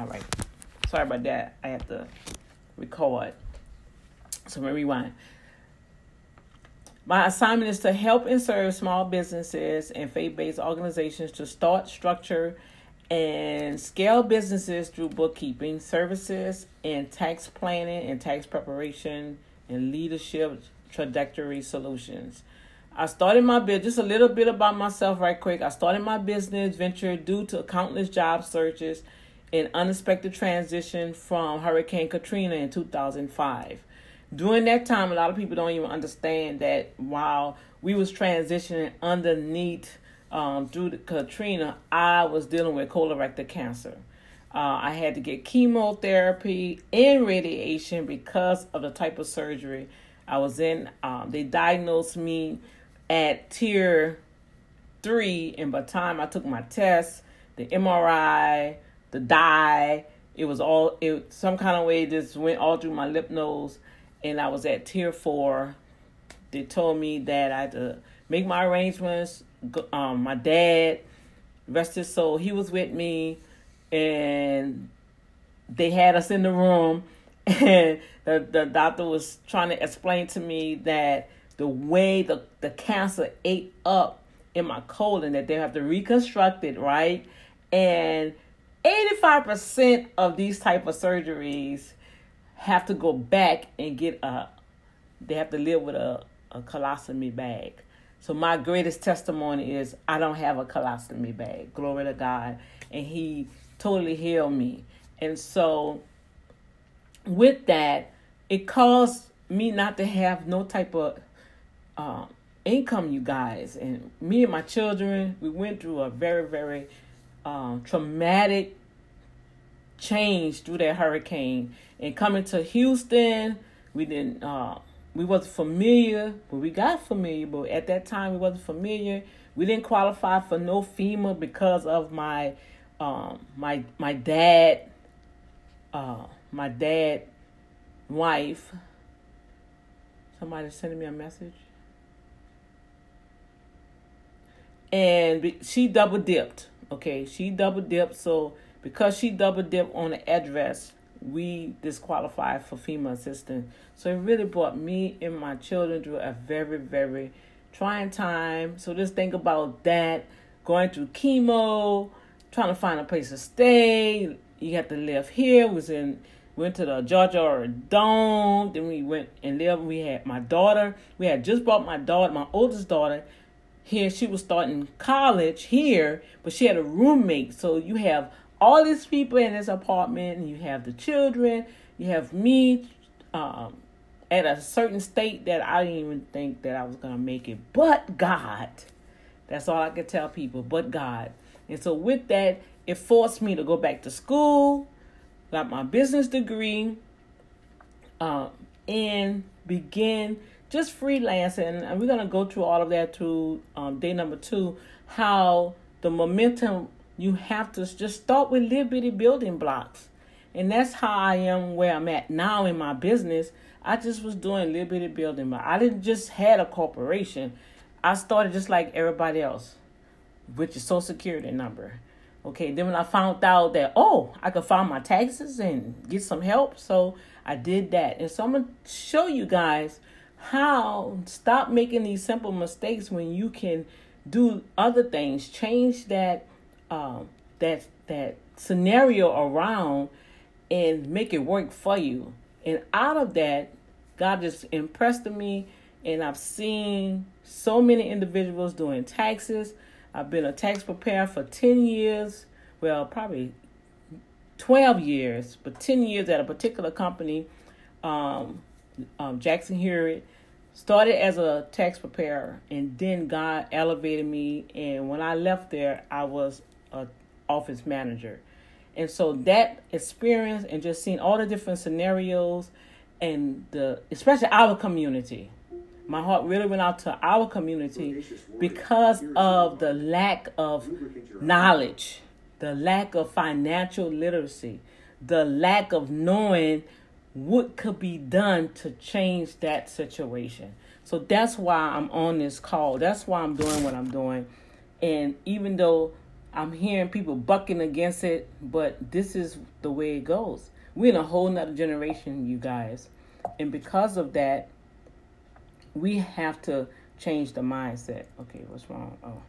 All right. Sorry about that. I have to record. So let me rewind. My assignment is to help and serve small businesses and faith based organizations to start, structure, and scale businesses through bookkeeping services and tax planning and tax preparation and leadership trajectory solutions. I started my business, just a little bit about myself, right quick. I started my business venture due to countless job searches and unexpected transition from Hurricane Katrina in 2005 during that time, a lot of people don't even understand that while we was transitioning underneath um, through the Katrina, I was dealing with colorectal cancer. Uh, I had to get chemotherapy and radiation because of the type of surgery I was in. Um, they diagnosed me at tier three, and by the time I took my test, the MRI, the dye, it was all it some kind of way just went all through my lymph nodes, and I was at tier four. They told me that I had to make my arrangements. Um, my dad, rest his soul, he was with me, and they had us in the room, and the the doctor was trying to explain to me that the way the the cancer ate up in my colon that they have to reconstruct it right, and eighty five percent of these type of surgeries have to go back and get a they have to live with a, a colostomy bag. So my greatest testimony is I don't have a colostomy bag. Glory to God. And he totally healed me. And so with that, it caused me not to have no type of uh, income, you guys. And me and my children, we went through a very, very uh, traumatic change through that hurricane. And coming to Houston, we didn't uh we wasn't familiar, but we got familiar, but at that time we wasn't familiar. We didn't qualify for no FEMA because of my um my my dad uh my dad wife. Somebody sending me a message. And she double dipped okay she double dipped so because she double dipped on the address we disqualified for FEMA assistance. So it really brought me and my children through a very, very trying time. So just think about that. Going through chemo, trying to find a place to stay. You have to live here. Was in went to the Georgia Dome. Then we went and lived. We had my daughter. We had just brought my daughter, my oldest daughter, here. She was starting college here, but she had a roommate. So you have all these people in this apartment, and you have the children, you have me um, at a certain state that I didn't even think that I was going to make it. But God, that's all I could tell people, but God. And so, with that, it forced me to go back to school, got my business degree, uh, and begin just freelancing. And we're going to go through all of that to um, day number two how the momentum you have to just start with little bitty building blocks. And that's how I am where I'm at now in my business. I just was doing little bitty building, but I didn't just had a corporation. I started just like everybody else, with your social security number. Okay, then when I found out that oh, I could file my taxes and get some help, so I did that. And so I'm gonna show you guys how stop making these simple mistakes when you can do other things. Change that um, that that scenario around and make it work for you. And out of that, God just impressed me, and I've seen so many individuals doing taxes. I've been a tax preparer for ten years. Well, probably twelve years, but ten years at a particular company. Um, um, Jackson Hewitt started as a tax preparer, and then God elevated me. And when I left there, I was a office manager. And so that experience and just seeing all the different scenarios and the especially our community. My heart really went out to our community because of the lack of knowledge, the lack of financial literacy, the lack of knowing what could be done to change that situation. So that's why I'm on this call. That's why I'm doing what I'm doing. And even though I'm hearing people bucking against it, but this is the way it goes. We're in a whole nother generation, you guys. And because of that, we have to change the mindset. Okay, what's wrong? Oh.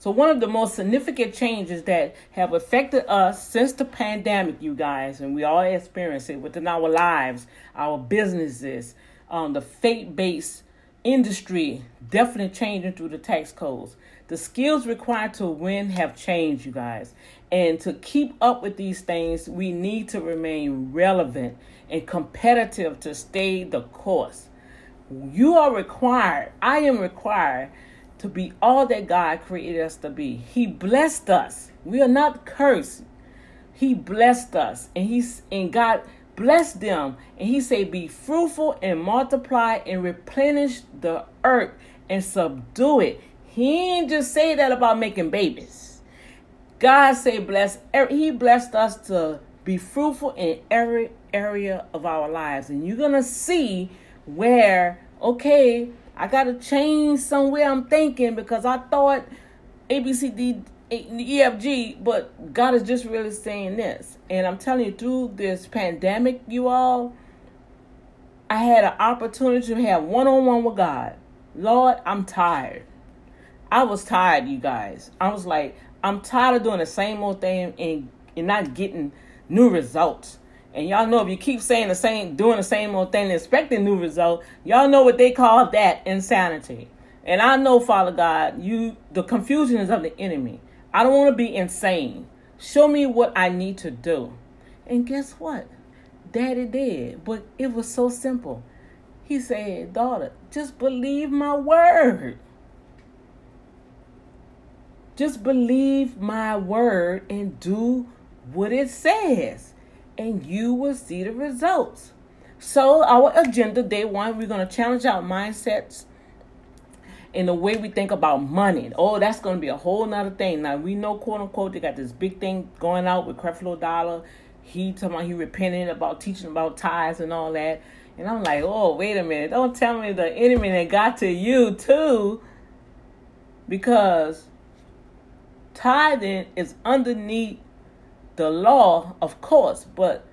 So, one of the most significant changes that have affected us since the pandemic, you guys, and we all experience it within our lives, our businesses, um, the faith based industry definitely changing through the tax codes. The skills required to win have changed, you guys. And to keep up with these things, we need to remain relevant and competitive to stay the course. You are required, I am required to be all that God created us to be. He blessed us. We are not cursed. He blessed us. And he's and God blessed them. And he said, Be fruitful and multiply and replenish the earth and subdue it. He didn't just say that about making babies. God say bless er-, he blessed us to be fruitful in every area of our lives. And you're gonna see where, okay, I gotta change somewhere I'm thinking because I thought ABCD EFG, but God is just really saying this. And I'm telling you, through this pandemic, you all, I had an opportunity to have one on one with God. Lord, I'm tired. I was tired, you guys. I was like, I'm tired of doing the same old thing and, and not getting new results. And y'all know if you keep saying the same, doing the same old thing, expecting new results, y'all know what they call that insanity. And I know, Father God, you the confusion is of the enemy. I don't want to be insane. Show me what I need to do. And guess what? Daddy did, but it was so simple. He said, Daughter, just believe my word. Just believe my word and do what it says, and you will see the results. So, our agenda day one, we're going to challenge our mindsets in the way we think about money. Oh, that's going to be a whole nother thing. Now, we know, quote unquote, they got this big thing going out with Creflo Dollar. He talking about he repenting about teaching about tithes and all that. And I'm like, oh, wait a minute. Don't tell me the enemy that got to you too. Because tithing is underneath the law, of course, but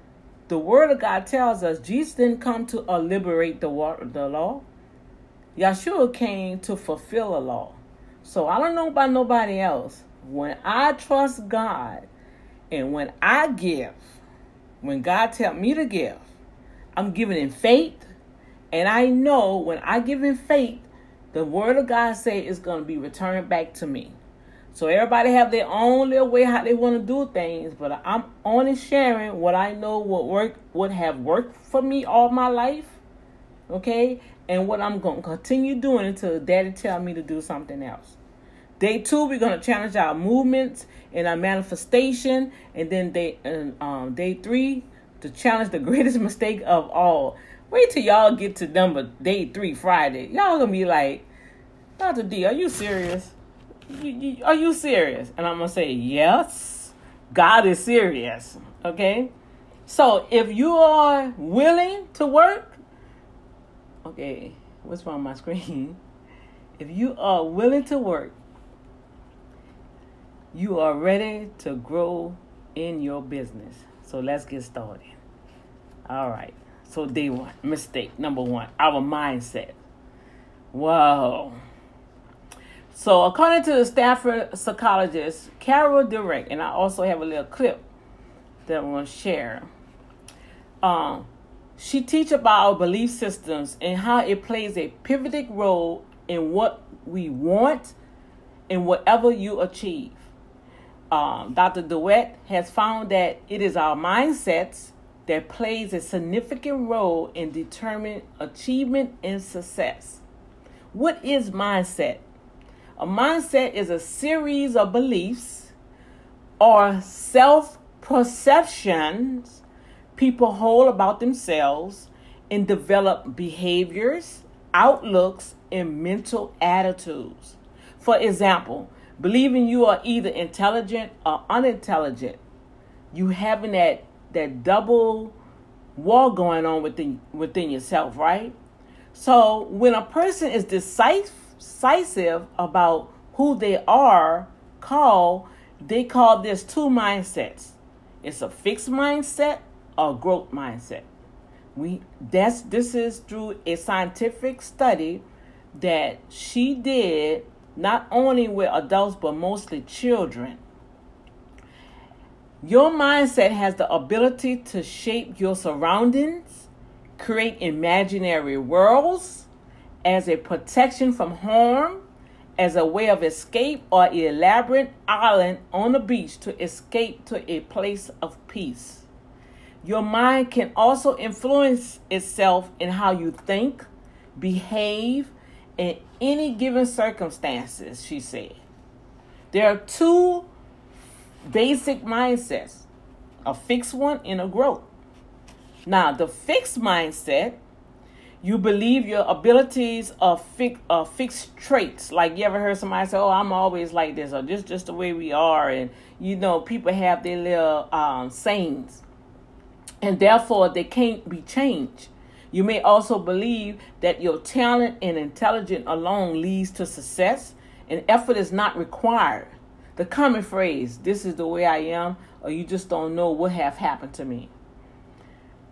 the word of God tells us Jesus didn't come to uh, liberate the the law. Yeshua came to fulfill a law. So I don't know about nobody else. When I trust God and when I give, when God tells me to give, I'm giving in faith. And I know when I give in faith, the word of God say is going to be returned back to me. So everybody have their own little way how they want to do things, but I'm only sharing what I know what work would have worked for me all my life. Okay? And what I'm to continue doing until daddy tell me to do something else. Day two, we're to challenge our movements and our manifestation. And then day, and, um, day three, to challenge the greatest mistake of all. Wait till y'all get to number day three, Friday. Y'all to be like, Dr. D, are you serious? Are you serious? And I'm going to say, yes, God is serious. Okay? So if you are willing to work, okay, what's wrong with my screen? If you are willing to work, you are ready to grow in your business. So let's get started. All right. So day one, mistake number one, our mindset. Wow. So, according to the Stanford psychologist Carol Dweck, and I also have a little clip that I want to share. Um, she teach about our belief systems and how it plays a pivotal role in what we want and whatever you achieve. Um, Dr. Dweck has found that it is our mindsets that plays a significant role in determining achievement and success. What is mindset? A mindset is a series of beliefs or self perceptions people hold about themselves and develop behaviors, outlooks, and mental attitudes. For example, believing you are either intelligent or unintelligent. You having that that double war going on within within yourself, right? So when a person is decisive decisive about who they are call, they call this two mindsets. It's a fixed mindset or growth mindset. We that's this is through a scientific study that she did not only with adults but mostly children. Your mindset has the ability to shape your surroundings, create imaginary worlds as a protection from harm, as a way of escape, or elaborate island on the beach to escape to a place of peace. Your mind can also influence itself in how you think, behave, in any given circumstances, she said. There are two basic mindsets a fixed one and a growth. Now, the fixed mindset, you believe your abilities are, are fixed traits. Like you ever heard somebody say, "Oh, I'm always like this," or "Just just the way we are," and you know, people have their little um, sayings, and therefore they can't be changed. You may also believe that your talent and intelligence alone leads to success, and effort is not required. The common phrase, "This is the way I am," or "You just don't know what have happened to me."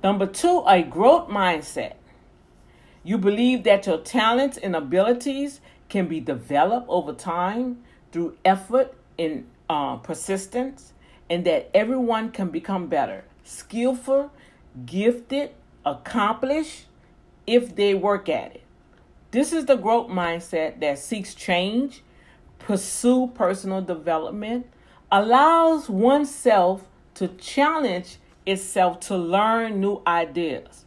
Number two, a growth mindset. You believe that your talents and abilities can be developed over time through effort and uh, persistence, and that everyone can become better, skillful, gifted, accomplished if they work at it. This is the growth mindset that seeks change, pursue personal development, allows oneself to challenge itself to learn new ideas.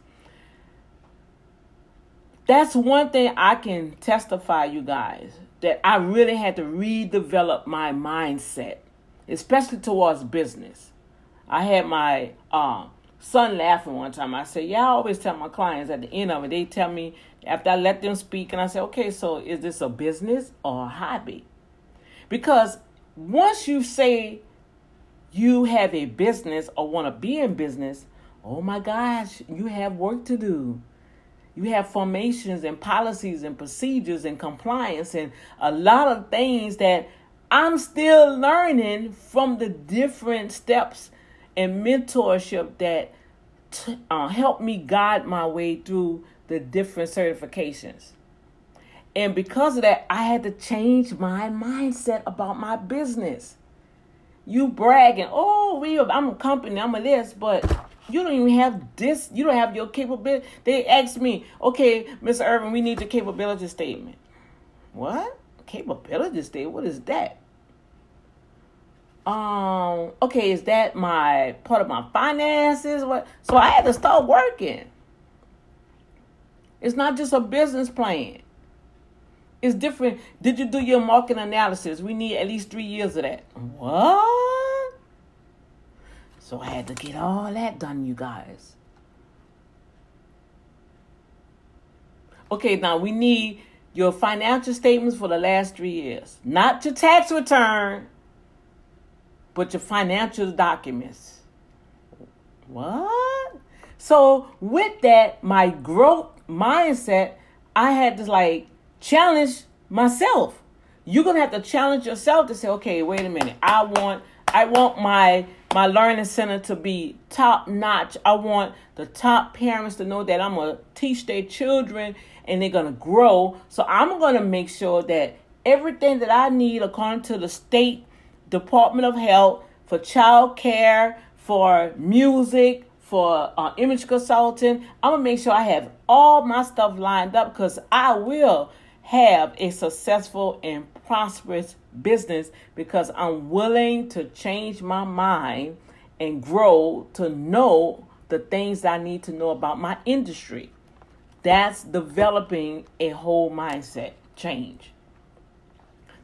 That's one thing I can testify, you guys, that I really had to redevelop my mindset, especially towards business. I had my um, son laughing one time. I said, Yeah, I always tell my clients at the end of it, they tell me after I let them speak, and I say, Okay, so is this a business or a hobby? Because once you say you have a business or want to be in business, oh my gosh, you have work to do. You have formations and policies and procedures and compliance and a lot of things that I'm still learning from the different steps and mentorship that t- uh, helped me guide my way through the different certifications. And because of that, I had to change my mindset about my business. You bragging, oh, we, I'm a company, I'm a this, but you don't even have this. You don't have your capability. They asked me, okay, Mr. Irvin, we need your capability statement. What? Capability statement? What is that? um okay is that my part of my finances what so i had to start working it's not just a business plan it's different did you do your market analysis we need at least three years of that what so i had to get all that done you guys okay now we need your financial statements for the last three years not your tax return but your financial documents. What? So with that, my growth mindset, I had to like challenge myself. You're gonna have to challenge yourself to say, okay, wait a minute. I want I want my my learning center to be top notch. I want the top parents to know that I'm gonna teach their children and they're gonna grow. So I'm gonna make sure that everything that I need according to the state Department of Health for child care, for music, for uh, image consulting. I'm gonna make sure I have all my stuff lined up because I will have a successful and prosperous business because I'm willing to change my mind and grow to know the things I need to know about my industry. That's developing a whole mindset change.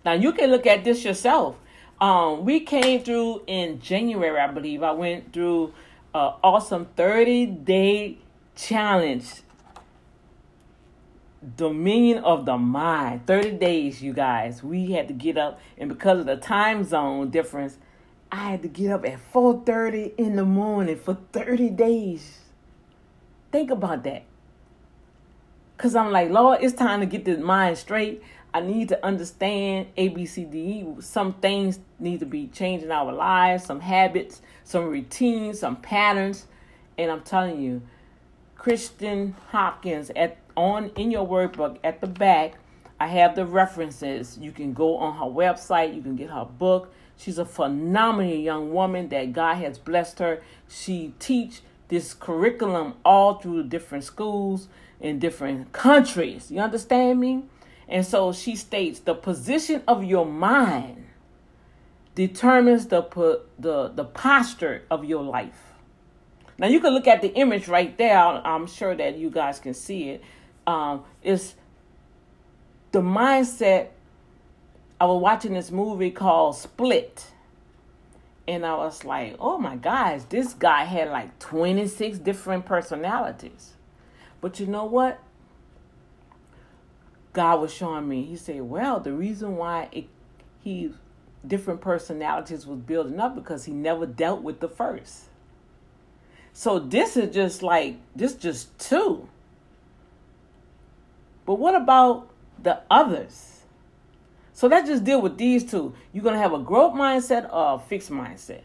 Now you can look at this yourself. Um, we came through in January, I believe. I went through an awesome 30 day challenge. Dominion of the mind. 30 days, you guys. We had to get up, and because of the time zone difference, I had to get up at 4:30 in the morning for 30 days. Think about that. Cause I'm like, Lord, it's time to get this mind straight. I need to understand A, B, C, D, E. Some things need to be changing our lives, some habits, some routines, some patterns. And I'm telling you, Christian Hopkins at on in your workbook at the back, I have the references. You can go on her website, you can get her book. She's a phenomenal young woman that God has blessed her. She teach this curriculum all through different schools in different countries. You understand me? And so she states the position of your mind determines the the the posture of your life. Now you can look at the image right there. I'm sure that you guys can see it. Um, it's the mindset. I was watching this movie called Split, and I was like, "Oh my gosh, this guy had like 26 different personalities." But you know what? God was showing me. He said, "Well, the reason why it, he different personalities was building up because he never dealt with the first. So this is just like this just two. But what about the others? So let's just deal with these two. You're gonna have a growth mindset or a fixed mindset.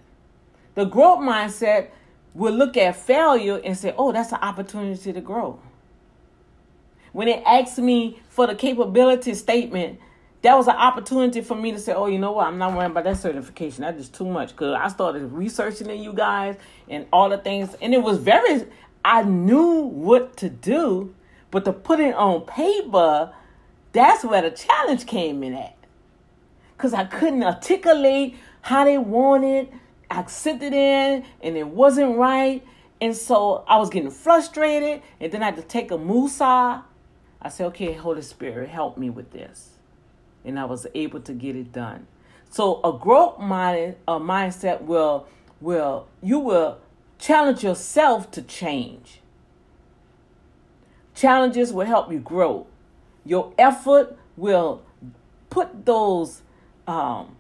The growth mindset will look at failure and say, "Oh, that's an opportunity to grow." When it asked me for the capability statement, that was an opportunity for me to say, oh, you know what? I'm not worrying about that certification. That's just too much. Because I started researching in you guys and all the things. And it was very, I knew what to do. But to put it on paper, that's where the challenge came in at. Because I couldn't articulate how they wanted. I sent it in and it wasn't right. And so I was getting frustrated. And then I had to take a musa. I said, okay, Holy Spirit, help me with this and I was able to get it done. So a growth mind a mindset will will you will challenge yourself to change. Challenges will help you grow. Your effort will put those um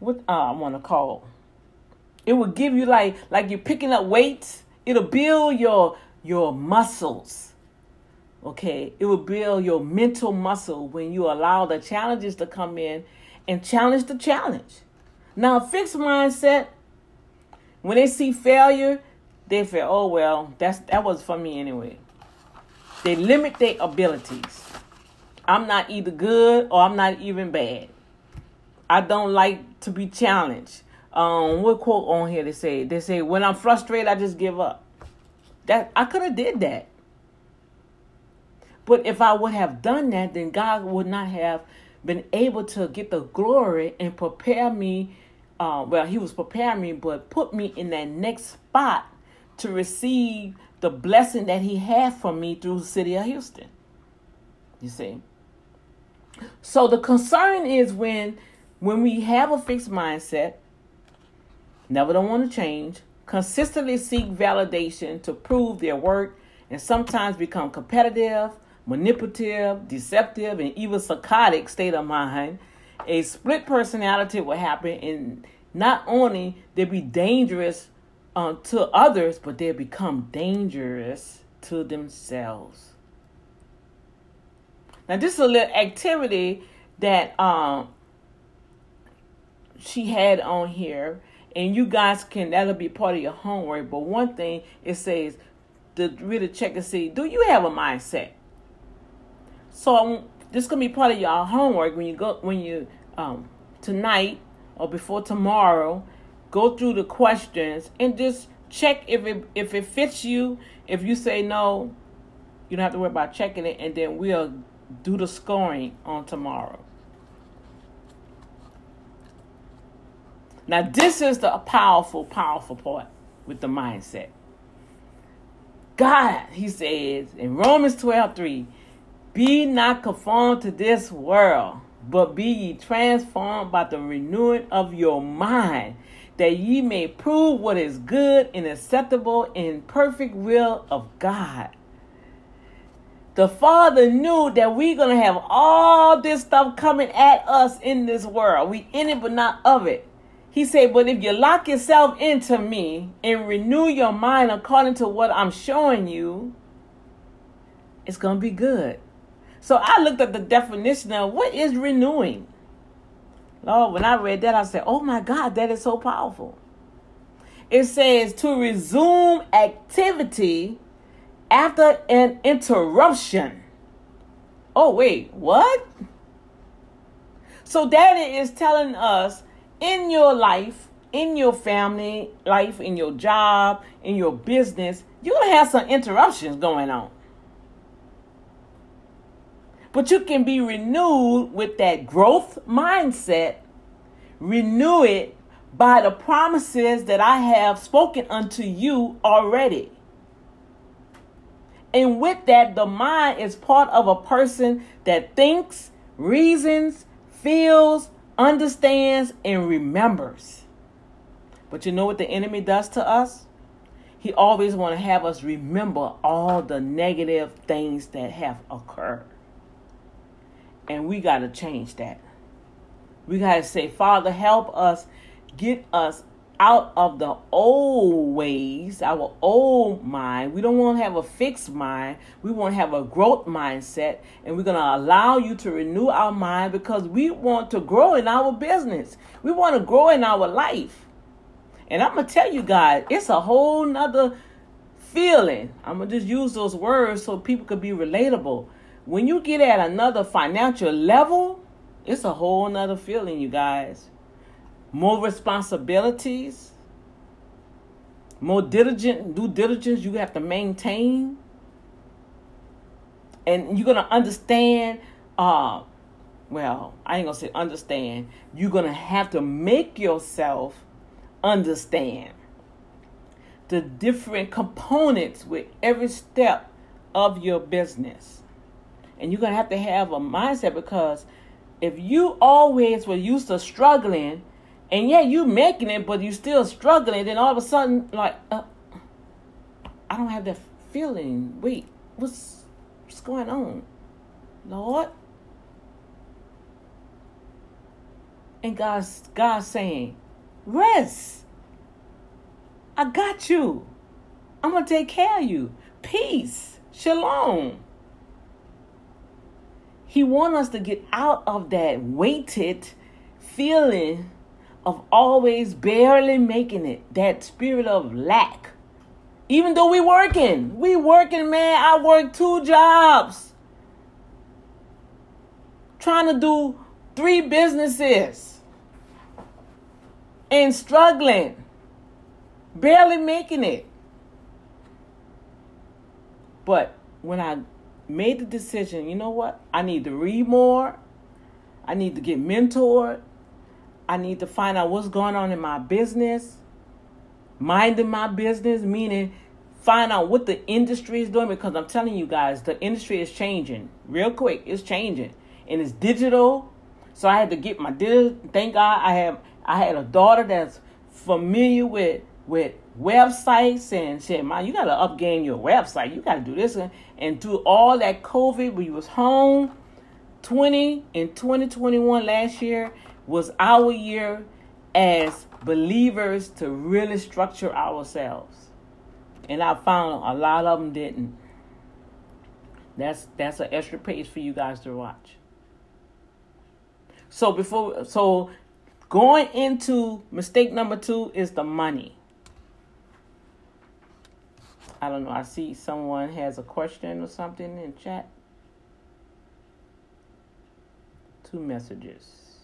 what uh, I want to call it will give you like like you're picking up weights. It'll build your your muscles Okay, it will build your mental muscle when you allow the challenges to come in and challenge the challenge. Now, fixed mindset, when they see failure, they feel, oh well, that's that was for me anyway. They limit their abilities. I'm not either good or I'm not even bad. I don't like to be challenged. Um, what quote on here they say? They say when I'm frustrated, I just give up. That I could have did that. But if I would have done that, then God would not have been able to get the glory and prepare me. Uh, well, He was preparing me, but put me in that next spot to receive the blessing that He had for me through the city of Houston. You see? So the concern is when when we have a fixed mindset, never don't want to change, consistently seek validation to prove their work, and sometimes become competitive, manipulative, deceptive, and even psychotic state of mind, a split personality will happen, and not only they be dangerous uh, to others, but they become dangerous to themselves. Now, this is a little activity that um, she had on here, and you guys can that'll be part of your homework. But one thing it says to really check and see: Do you have a mindset? So this gonna be part of your homework when you go when you um tonight or before tomorrow. Go through the questions and just check if it if it fits you. If you say no, you don't have to worry about checking it, and then we'll do the scoring on tomorrow. Now, this is the powerful, powerful part with the mindset. God, he says in Romans 12 3, be not conformed to this world, but be ye transformed by the renewing of your mind, that ye may prove what is good and acceptable and perfect will of God. The Father knew that we're going to have all this stuff coming at us in this world. We in it, but not of it. He said, But if you lock yourself into me and renew your mind according to what I'm showing you, it's going to be good. So I looked at the definition of what is renewing. Lord, when I read that, I said, oh my God, that is so powerful. It says to resume activity after an interruption. Oh, wait, what? So, Daddy is telling us in your life, in your family life, in your job, in your business, you're going to have some interruptions going on. But you can be renewed with that growth mindset. Renew it by the promises that I have spoken unto you already. And with that, the mind is part of a person that thinks, reasons, feels, understands, and remembers. But you know what the enemy does to us? He always want to have us remember all the negative things that have occurred. And we got to change that. We got to say, Father, help us, get us out of the old ways, our old mind. We don't want to have a fixed mind. We want to have a growth mindset. And we're going to allow you to renew our mind because we want to grow in our business. We want to grow in our life. And I'm going to tell you guys, it's a whole nother feeling. I'm going to just use those words so people could be relatable. When you get at another financial level, it's a whole nother feeling, you guys. More responsibilities, more diligent due diligence you have to maintain. And you're gonna understand, uh, well, I ain't gonna say understand. You're gonna have to make yourself understand the different components with every step of your business. And you're going to have to have a mindset because if you always were used to struggling and yeah, you making it, but you're still struggling, then all of a sudden, like, uh, I don't have that feeling. Wait, what's what's going on, Lord? And God's God's saying, rest. I got you. I'm gonna take care of you. Peace, shalom. He wants us to get out of that weighted feeling of always barely making it, that spirit of lack. Even though we working, we working, man. I work two jobs. Trying to do three businesses and struggling, barely making it. But when I made the decision, you know what? I need to read more. I need to get mentored. I need to find out what's going on in my business. Minding my business, meaning find out what the industry is doing because I'm telling you guys, the industry is changing real quick. It's changing and it's digital. So I had to get my digital. Thank God I have I had a daughter that's familiar with with websites and said, "Man, you gotta upgame your website. You gotta do this." And through all that COVID, we was home. Twenty in twenty twenty one last year was our year as believers to really structure ourselves, and I found a lot of them didn't. That's that's an extra page for you guys to watch. So before so going into mistake number two is the money I don't know. I see someone has a question or something in chat. Two messages.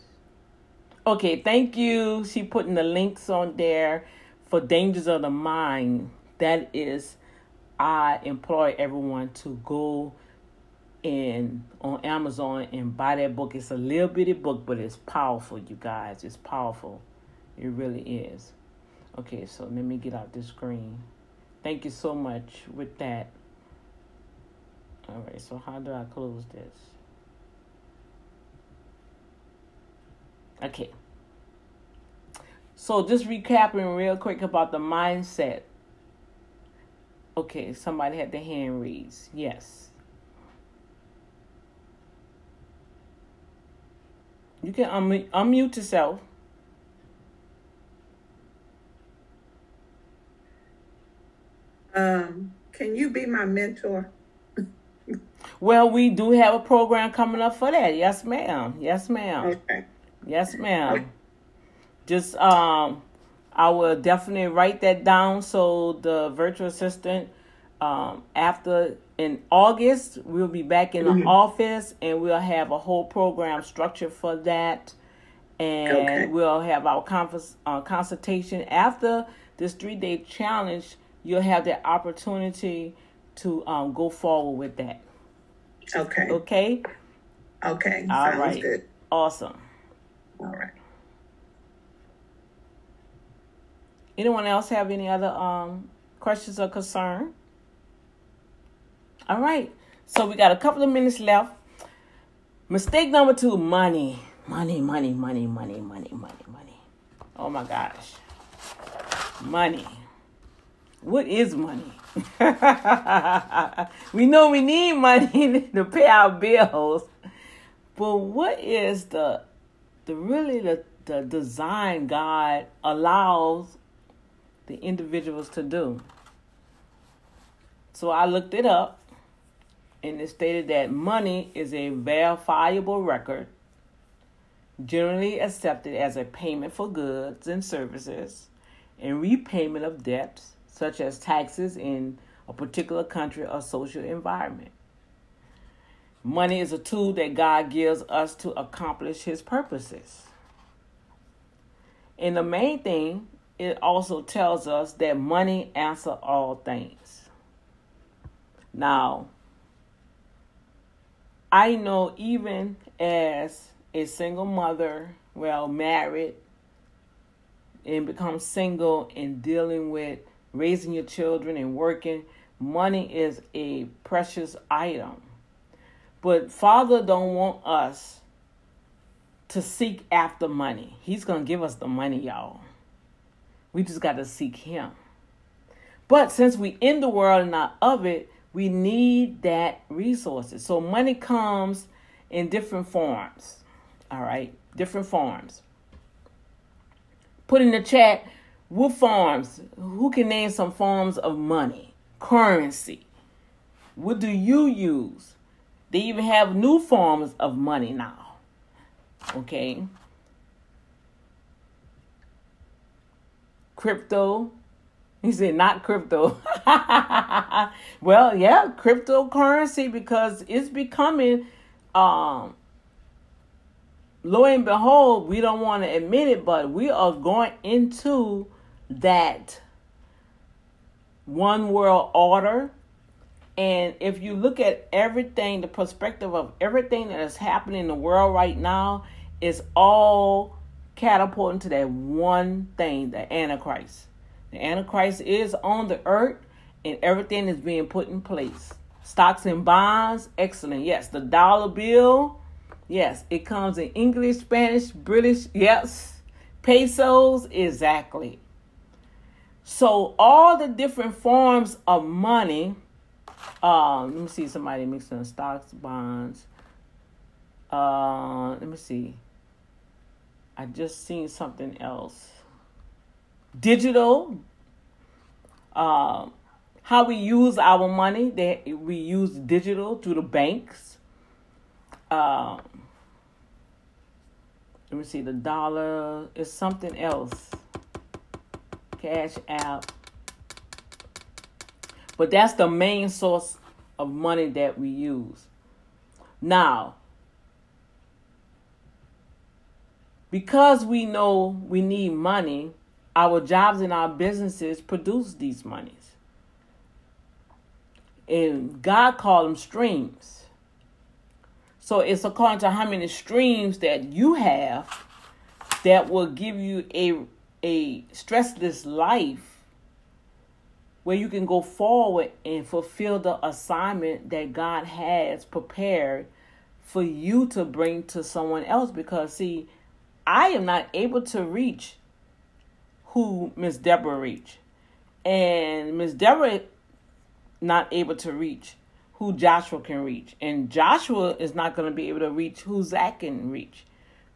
Okay, thank you. She putting the links on there for Dangers of the Mind. That is, I employ everyone to go in on Amazon and buy that book. It's a little bitty book, but it's powerful, you guys. It's powerful. It really is. Okay, so let me get out this screen. Thank you so much with that. All right, so how do I close this? Okay. So just recapping real quick about the mindset. Okay, somebody had the hand raised. Yes. You can unmute, unmute yourself. Um, can you be my mentor? Well, we do have a program coming up for that. Yes, ma'am. Yes, ma'am. Okay. Yes, ma'am. Just um, I will definitely write that down so the virtual assistant um after in August we'll be back in the Mhm. office and we'll have a whole program structure for that and Okay. we'll have our conference uh, consultation after this three day challenge you'll have the opportunity to um, go forward with that. Okay. Okay. Okay. All Sounds right. Good. Awesome. All right. Anyone else have any other um, questions or concern? All right. So we got a couple of minutes left. Mistake number two: money, money, money, money, money, money, money, money. Oh my gosh, money what is money? We know we need money to pay our bills. But what is the the really the, the design god allows the individuals to do? So i looked it up and it stated that money is a verifiable record generally accepted as a payment for goods and services and repayment of debts such as taxes in a particular country or social environment. Money is a tool that god gives us to accomplish his purposes. And the main thing it also tells us that money answer all things. Now I know even as a single mother, well, married, and become single and dealing with raising your children and working, money is a precious item. But Father don't want us to seek after money. He's going to give us the money, y'all. We just got to seek him. But since we in the world and not of it, we need that resources. So money comes in different forms. All right, different forms. Put in the chat what forms. Who can name some forms of money? Currency. What do you use? They even have new forms of money now. Okay. Crypto, he said, not crypto. well, yeah, cryptocurrency because it's becoming, um, lo and behold, we don't want to admit it, but we are going into that one world order. And if you look at everything, the perspective of everything that is happening in the world right now is all catapulting to that one thing, the Antichrist. The Antichrist is on the earth and everything is being put in place. Stocks and bonds, excellent. Yes, the dollar bill, yes, it comes in English, Spanish, British, yes. Pesos, exactly. So all the different forms of money, um, let me see somebody mixing stocks, bonds. Uh, let me see. I just seen something else. Digital. Um, how we use our money. That we use digital through the banks. Um, let me see. The dollar is something else. Cash app. But that's the main source of money that we use. Now, because we know we need money, our jobs and our businesses produce these monies. And God called them streams. So it's according to how many streams that you have that will give you a a stressless life where you can go forward and fulfill the assignment that God has prepared for you to bring to someone else because see I am not able to reach who Miss Deborah reached. And Miss Deborah not able to reach who Joshua can reach. And Joshua is not going to be able to reach who Zach can reach.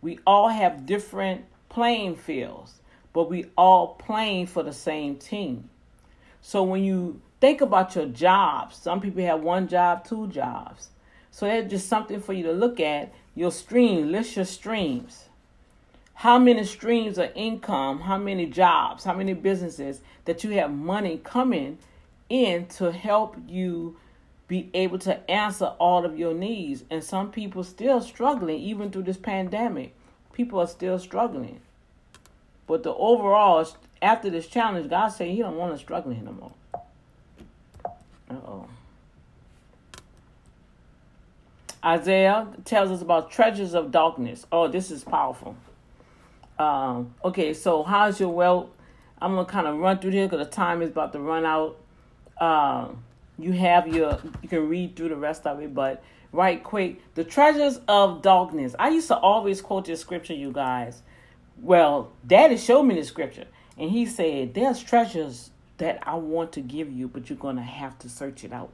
We all have different playing fields, but we all playing for the same team. So when you think about your jobs, some people have one job, two jobs. So that's just something for you to look at. Your stream, list your streams. How many streams of income, how many jobs, how many businesses that you have money coming in to help you be able to answer all of your needs. And some people still struggling even through this pandemic. People are still struggling. But the overall after this challenge, God said he don't want us struggling no more. Uh-oh. Isaiah tells us about treasures of darkness. Oh, this is powerful. Um, okay, so how's your wealth? I'm gonna kind of run through here because the time is about to run out. Um, you have your you can read through the rest of it but right quick the treasures of darkness i used to always quote this scripture you guys well daddy showed me the scripture and he said there's treasures that i want to give you but you're gonna have to search it out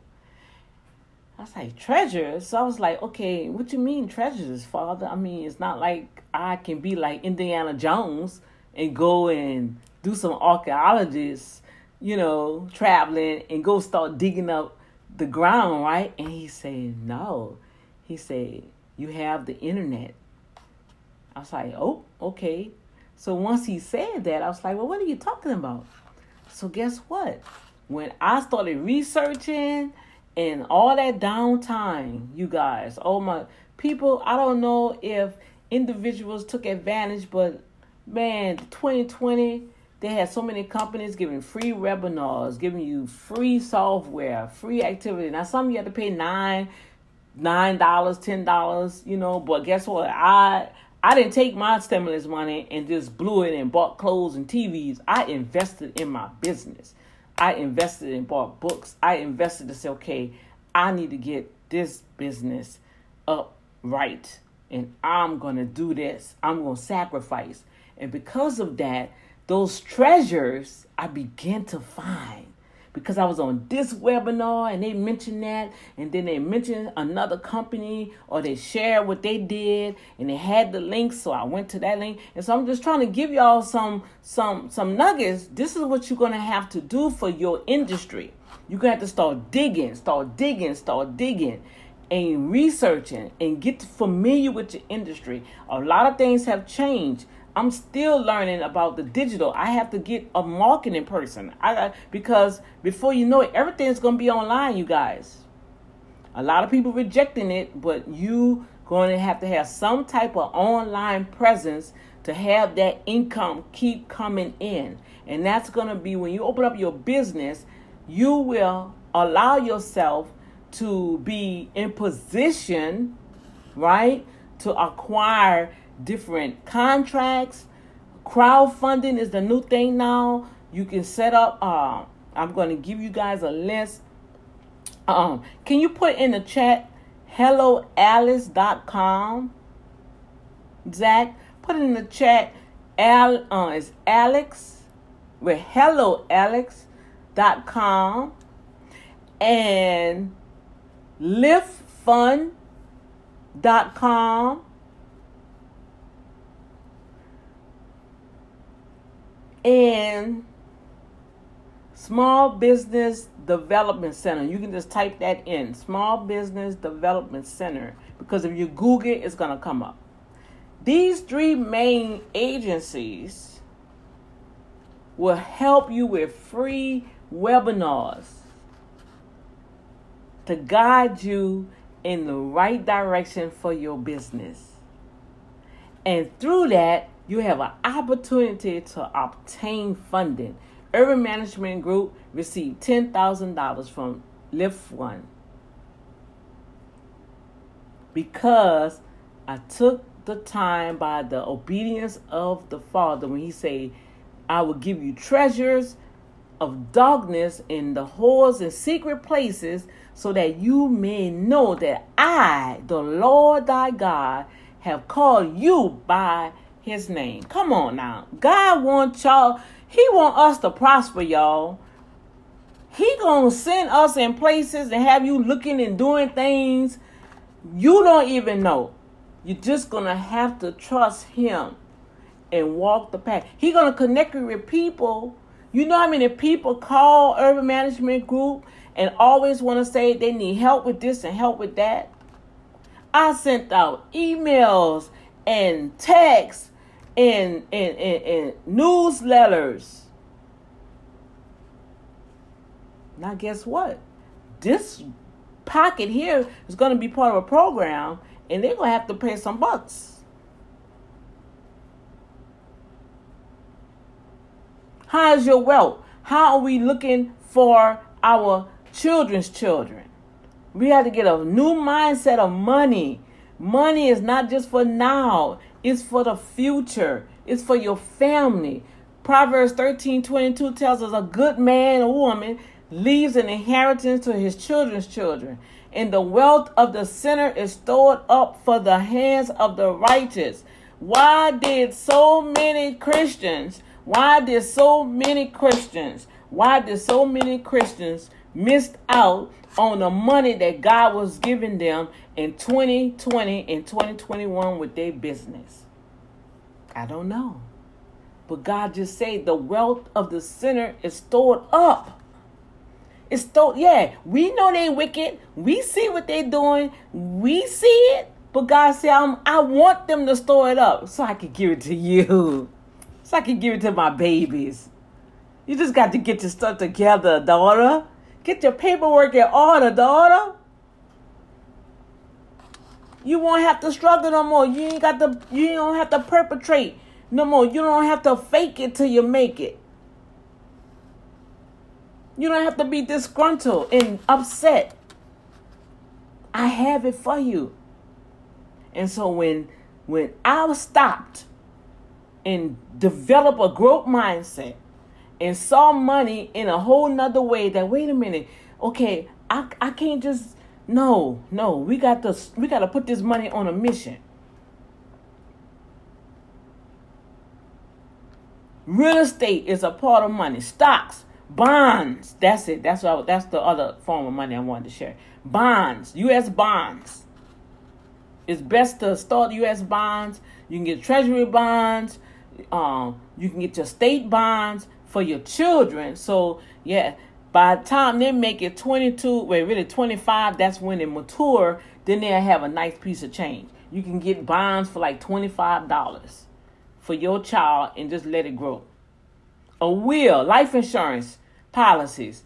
i was like treasures so i was like okay what you mean treasures father i mean it's not like i can be like indiana jones and go and do some archaeologists you know, traveling and go start digging up the ground, right? And he said, No. He said, You have the internet. I was like, Oh, okay. So once he said that, I was like, Well, what are you talking about? So guess what? When I started researching and all that downtime, you guys, oh my people, I don't know if individuals took advantage, but man, 2020 they had so many companies giving free webinars, giving you free software, free activity. Now some you had to pay nine, nine dollars, ten dollars, you know. But guess what? I I didn't take my stimulus money and just blew it and bought clothes and TVs. I invested in my business. I invested and bought books. I invested to say, okay, I need to get this business up right. And I'm gonna do this. I'm gonna sacrifice. And because of that, those treasures I began to find because I was on this webinar and they mentioned that, and then they mentioned another company or they shared what they did and they had the link, so I went to that link. And so I'm just trying to give y'all some some some nuggets. This is what you're gonna have to do for your industry. You're gonna have to start digging, start digging, start digging. And researching and get familiar with your industry. A lot of things have changed I'm still learning about the digital. I have to get a marketing person. I because before you know it, everything's gonna be online, you guys. A lot of people rejecting it, but you going to have to have some type of online presence to have that income keep coming in. And that's going to be when you open up your business, you will allow yourself to be in position, right, to acquire different contracts. Crowdfunding is the new thing now. You can set up. Uh, I'm going to give you guys a list. Um, can you put in the chat helloalice.com? Zach, put it in the chat. Al, uh, it's Alex with helloalex.com and liftfund.com and Small Business Development Center. You can just type that in Small Business Development Center because if you Google it, it's going to come up. These three main agencies will help you with free webinars to guide you in the right direction for your business. And through that, you have an opportunity to obtain funding. Urban Management Group received $10,000 from LiftFund because I took the time by the obedience of the Father when He said, I will give you treasures of darkness in the holes and secret places so that you may know that I, the Lord thy God, have called you by his name. Come on now. God wants y'all, he want us to prosper, y'all. He gonna send us in places and have you looking and doing things you don't even know. You're just gonna have to trust him and walk the path. He gonna connect you with people. You know how many people call urban management group and always want to say they need help with this and help with that? I sent out emails and texts and, and, and, and newsletters. Now, guess what? This pocket here is going to be part of a program, and they're going to have to pay some bucks. How is your wealth? How are we looking for our children's children? We have to get a new mindset of money. Money is not just for now, it's for the future, it's for your family. Proverbs 13 22 tells us a good man or woman leaves an inheritance to his children's children, and the wealth of the sinner is stored up for the hands of the righteous. Why did so many Christians, why did so many Christians, why did so many Christians missed out on the money that God was giving them in 2020 and 2021 with their business? I don't know. But God just said the wealth of the sinner is stored up. It's stored, yeah, we know they wicked. We see what they're doing. We see it. But God said, I'm, I want them to store it up so I can give it to you. So I can give it to my babies. You just got to get your stuff together, daughter. Get your paperwork in order, daughter. You won't have to struggle no more. You ain't got to you don't have to perpetrate no more. You don't have to fake it till you make it. You don't have to be disgruntled and upset. I have it for you. And so when when I stopped and developed a growth mindset and saw money in a whole nother way that wait a minute, okay, I I can't just no, no, we got to we got to put this money on a mission. Real estate is a part of money. Stocks, bonds. That's it. That's what. that's the other form of money I wanted to share. Bonds, U.S. bonds. It's best to start U.S. bonds. You can get Treasury bonds. Um, you can get your state bonds for your children. So yeah, by the time they make it 22, wait, really 25, that's when they mature. Then they'll have a nice piece of change. You can get bonds for like $25 for your child and just let it grow. A will, life insurance policies,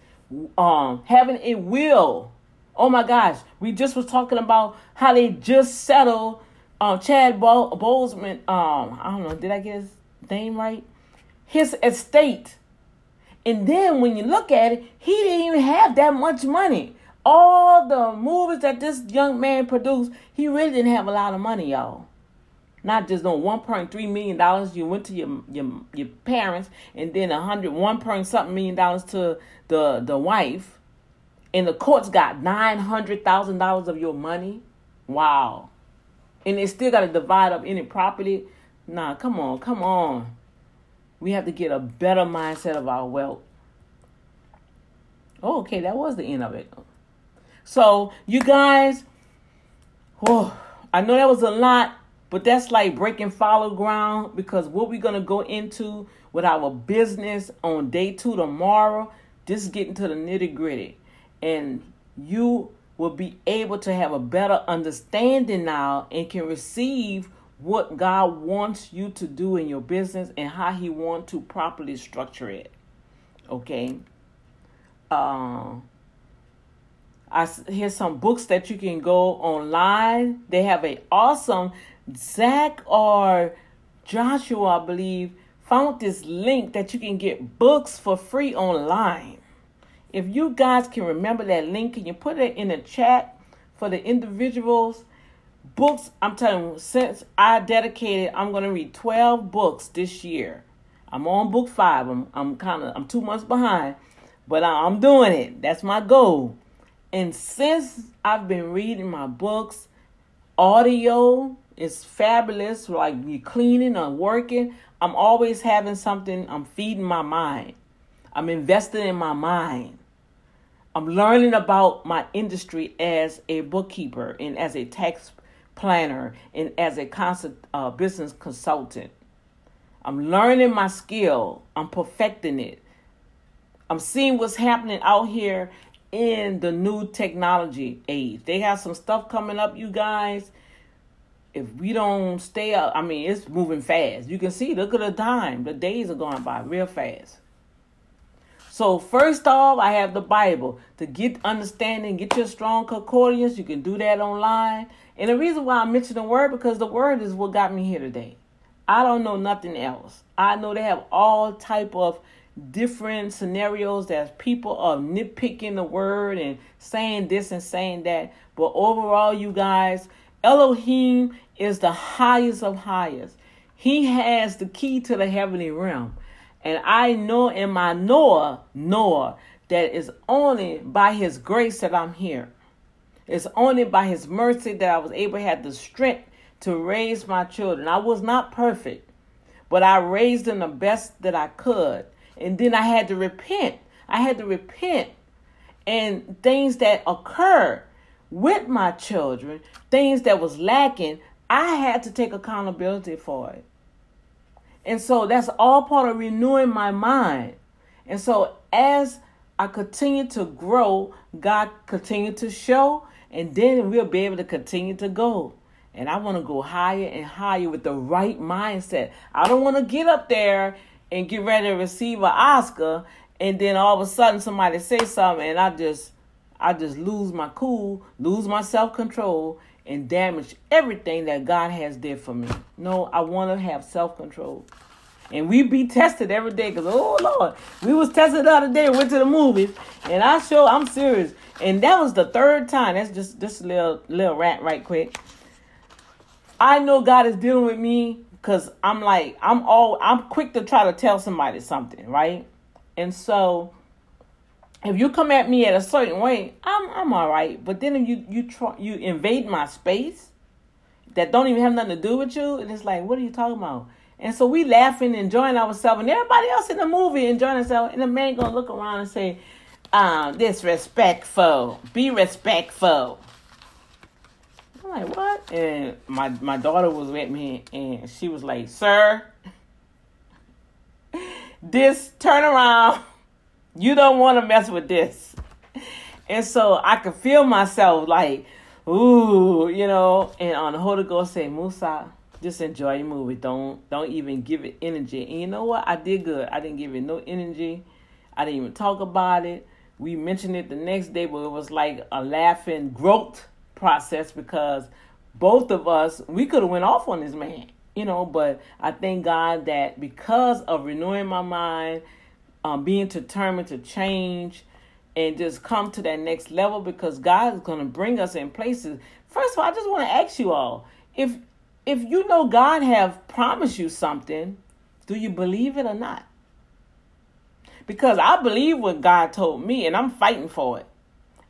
um, having a will. Oh my gosh, we just was talking about how they just settled um, Chad Bo- Boseman. Um, I don't know, did I get his name right? His estate and then when you look at it, he didn't even have that much money. All the movies that this young man produced, he really didn't have a lot of money, y'all. Not just on one point three million dollars. You went to your your your parents, and then a hundred one point something million dollars to the the wife, and the courts got nine hundred thousand dollars of your money. Wow, and they still got to divide up any property. Nah, come on, come on. We have to get a better mindset of our wealth. Oh, okay, that was the end of it. So, you guys, oh, I know that was a lot, but that's like breaking follow ground because what we're going to go into with our business on day two tomorrow, this is getting to the nitty gritty. And you will be able to have a better understanding now and can receive what God wants you to do in your business and how He wants to properly structure it. Okay. Uh, I here's some books that you can go online. They have a awesome Zach or Joshua, I believe, found this link that you can get books for free online. If you guys can remember that link, can you put it in the chat for the individuals? Books i'm telling you since i dedicated i'm going to read 12 books this year. I'm on book five i'm, I'm kind of i'm two months behind but i'm doing it. That's my goal. And since i've been reading my books audio is fabulous like you cleaning or working. I'm always having something i'm feeding my mind. I'm investing in my mind. I'm learning about my industry as a bookkeeper and as a tax planner and as a uh, business consultant. I'm learning my skill. I'm perfecting it. I'm seeing what's happening out here in the new technology age. They have some stuff coming up, you guys. If we don't stay up, I mean, it's moving fast. You can see, look at the time. The days are going by real fast. So first off, I have the Bible to get understanding, get your strong concordance. You can do that online. And the reason why I mention the word because the word is what got me here today. I don't know nothing else. I know they have all type of different scenarios that people are nitpicking the word and saying this and saying that. But overall, you guys, Elohim is the highest of highest. He has the key to the heavenly realm. And I know in my Noah, Noah, that it's only by his grace that I'm here. It's only by his mercy that I was able to have the strength to raise my children. I was not perfect, but I raised them the best that I could. And then I had to repent. I had to repent. And things that occurred with my children, things that was lacking, I had to take accountability for it. And so that's all part of renewing my mind. And so as I continue to grow, God continued to show, and then we'll be able to continue to go. And I want to go higher and higher with the right mindset. I don't want to get up there and get ready to receive an Oscar, and then all of a sudden somebody say something, and I just, I just lose my cool, lose my self control, and damage everything that God has did for me. No, I want to have self control. And we be tested every day because oh Lord, we was tested the other day, went to the movies, and I show I'm serious. And that was the third time. That's just just a little little rant right quick. I know God is dealing with me because I'm like I'm all I'm quick to try to tell somebody something, right? And so if you come at me at a certain way, I'm I'm all right. But then if you you try you invade my space that don't even have nothing to do with you, and it's like, what are you talking about? And so we laughing, enjoying ourselves, and everybody else in the movie enjoying themselves. And the man gonna look around and say, um, disrespectful. Be respectful. I'm like, what? And my my daughter was with me and she was like, Sir, this turn around. You don't want to mess with this. And so I could feel myself like, ooh, you know, and on the Holy Ghost say, Musa, just enjoy your movie. Don't don't even give it energy. And you know what? I did good. I didn't give it no energy. I didn't even talk about it. We mentioned it the next day, but it was like a laughing growth process because both of us we could have went off on this man, you know. But I thank God that because of renewing my mind, um, being determined to change, and just come to that next level, because God is going to bring us in places. First of all, I just want to ask you all if if you know God have promised you something, do you believe it or not? Because I believe what God told me and I'm fighting for it.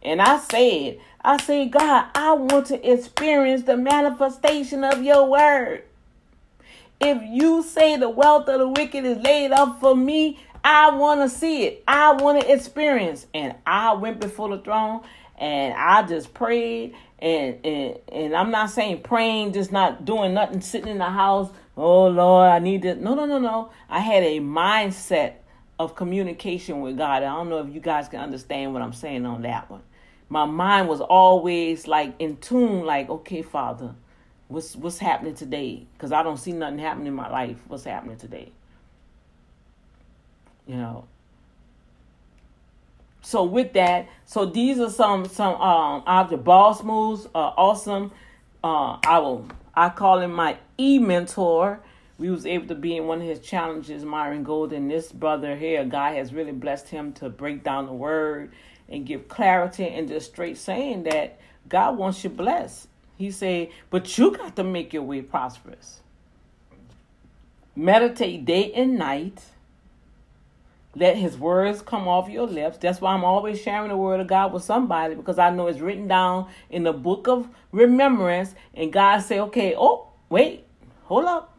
And I said, I say, God, I want to experience the manifestation of your word. If you say the wealth of the wicked is laid up for me, I want to see it. I want to experience. And I went before the throne and I just prayed and and and I'm not saying praying, just not doing nothing, sitting in the house. Oh Lord, I need this. No, no, no, no. I had a mindset of communication with God. I don't know if you guys can understand what I'm saying on that one. My mind was always like in tune, like, okay, Father, what's what's happening today? Because I don't see nothing happening in my life. What's happening today? You know, so with that, so these are some some um object boss moves, uh, awesome. Uh, I will I call him my e mentor. We was able to be in one of his challenges, Myron Golden. This brother here, God has really blessed him to break down the word and give clarity and just straight saying that God wants you blessed. He said, but you got to make your way prosperous. Meditate day and night let his words come off your lips. That's why I'm always sharing the word of God with somebody because I know it's written down in the book of remembrance. And God say, okay, oh, wait, hold up.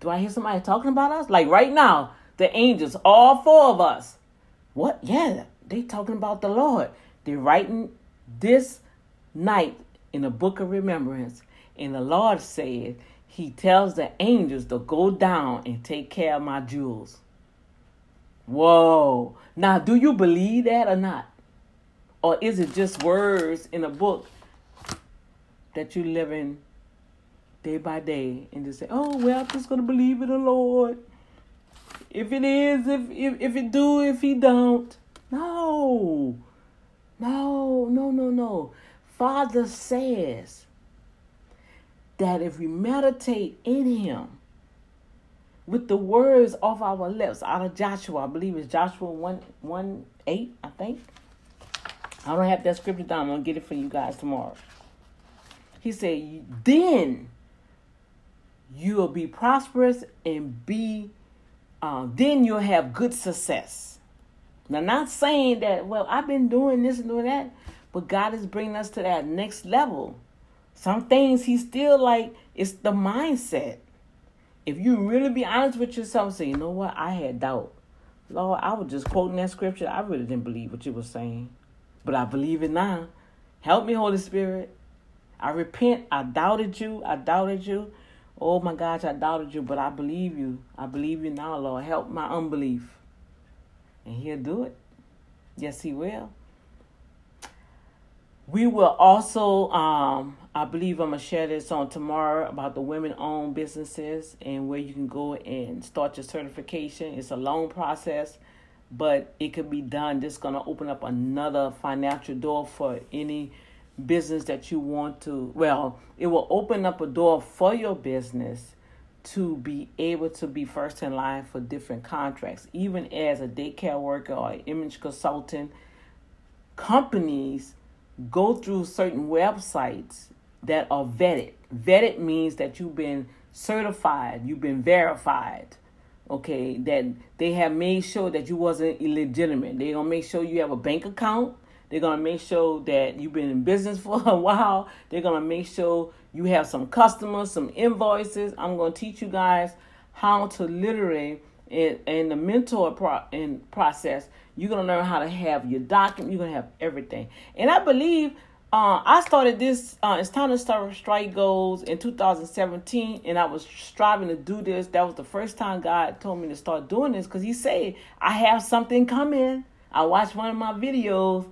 Do I hear somebody talking about us? Like right now, the angels, all four of us. What? Yeah, they talking about the Lord. They're writing this night in the book of remembrance. And the Lord said, He tells the angels to go down and take care of my jewels. Whoa. Now, do you believe that or not? Or is it just words in a book that you living day by day and just say, oh, well, I'm just going to believe in the Lord. If it is, if, if, if it do, if he don't. No. No, no, no, no. Father says that if we meditate in him with the words off our lips out of Joshua, I believe it's Joshua 1, 1 8, I think. I don't have that scripture down. I'm going to get it for you guys tomorrow. He said, then you'll be prosperous and be, uh, then you'll have good success. Now, not saying that, well, I've been doing this and doing that, but God is bringing us to that next level. Some things He's still like, it's the mindset. If you really be honest with yourself say, you know what, I had doubt. Lord, I was just quoting that scripture. I really didn't believe what you were saying, but I believe it now. Help me, Holy Spirit. I repent. I doubted you. I doubted you. Oh my gosh, I doubted you, but I believe you. I believe you now, Lord. Help my unbelief. And He'll do it. Yes, He will. We will also, um, I believe I'm to share this on tomorrow about the women owned businesses and where you can go and start your certification. It's a long process, but it could be done. This to open up another financial door for any business that you want to, well, it will open up a door for your business to be able to be first in line for different contracts. Even as a daycare worker or image consultant, companies go through certain websites that are vetted. Vetted means that you've been certified, you've been verified. Okay, that they have made sure that you wasn't illegitimate. They're gonna make sure you have a bank account they're to make sure that you've been in business for a while. They're to make sure you have some customers, some invoices. I'm to teach you guys how to literally, in, in the mentor pro, in process, you're to learn how to have your document. You're to have everything. And I believe uh, I started this, uh, it's time to start with strike goals in 2017. And I was striving to do this. That was the first time God told me to start doing this because He said, I have something coming. I watched one of my videos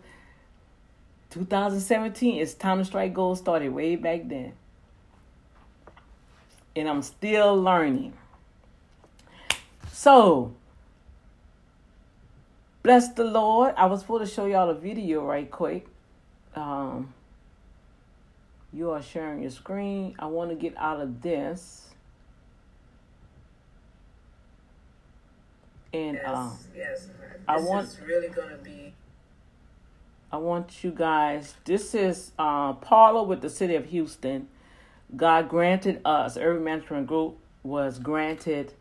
2017 it's time to strike goals started way back then. And I'm still learning. So, bless the Lord. I was supposed to show y'all a video right quick. Um, you are sharing your screen. I want to get out of this. And Yes, uh, yes. I This want- is really gonna be, I want you guys. This is uh, Paula with the City of Houston. God granted us, Urban Management Group was granted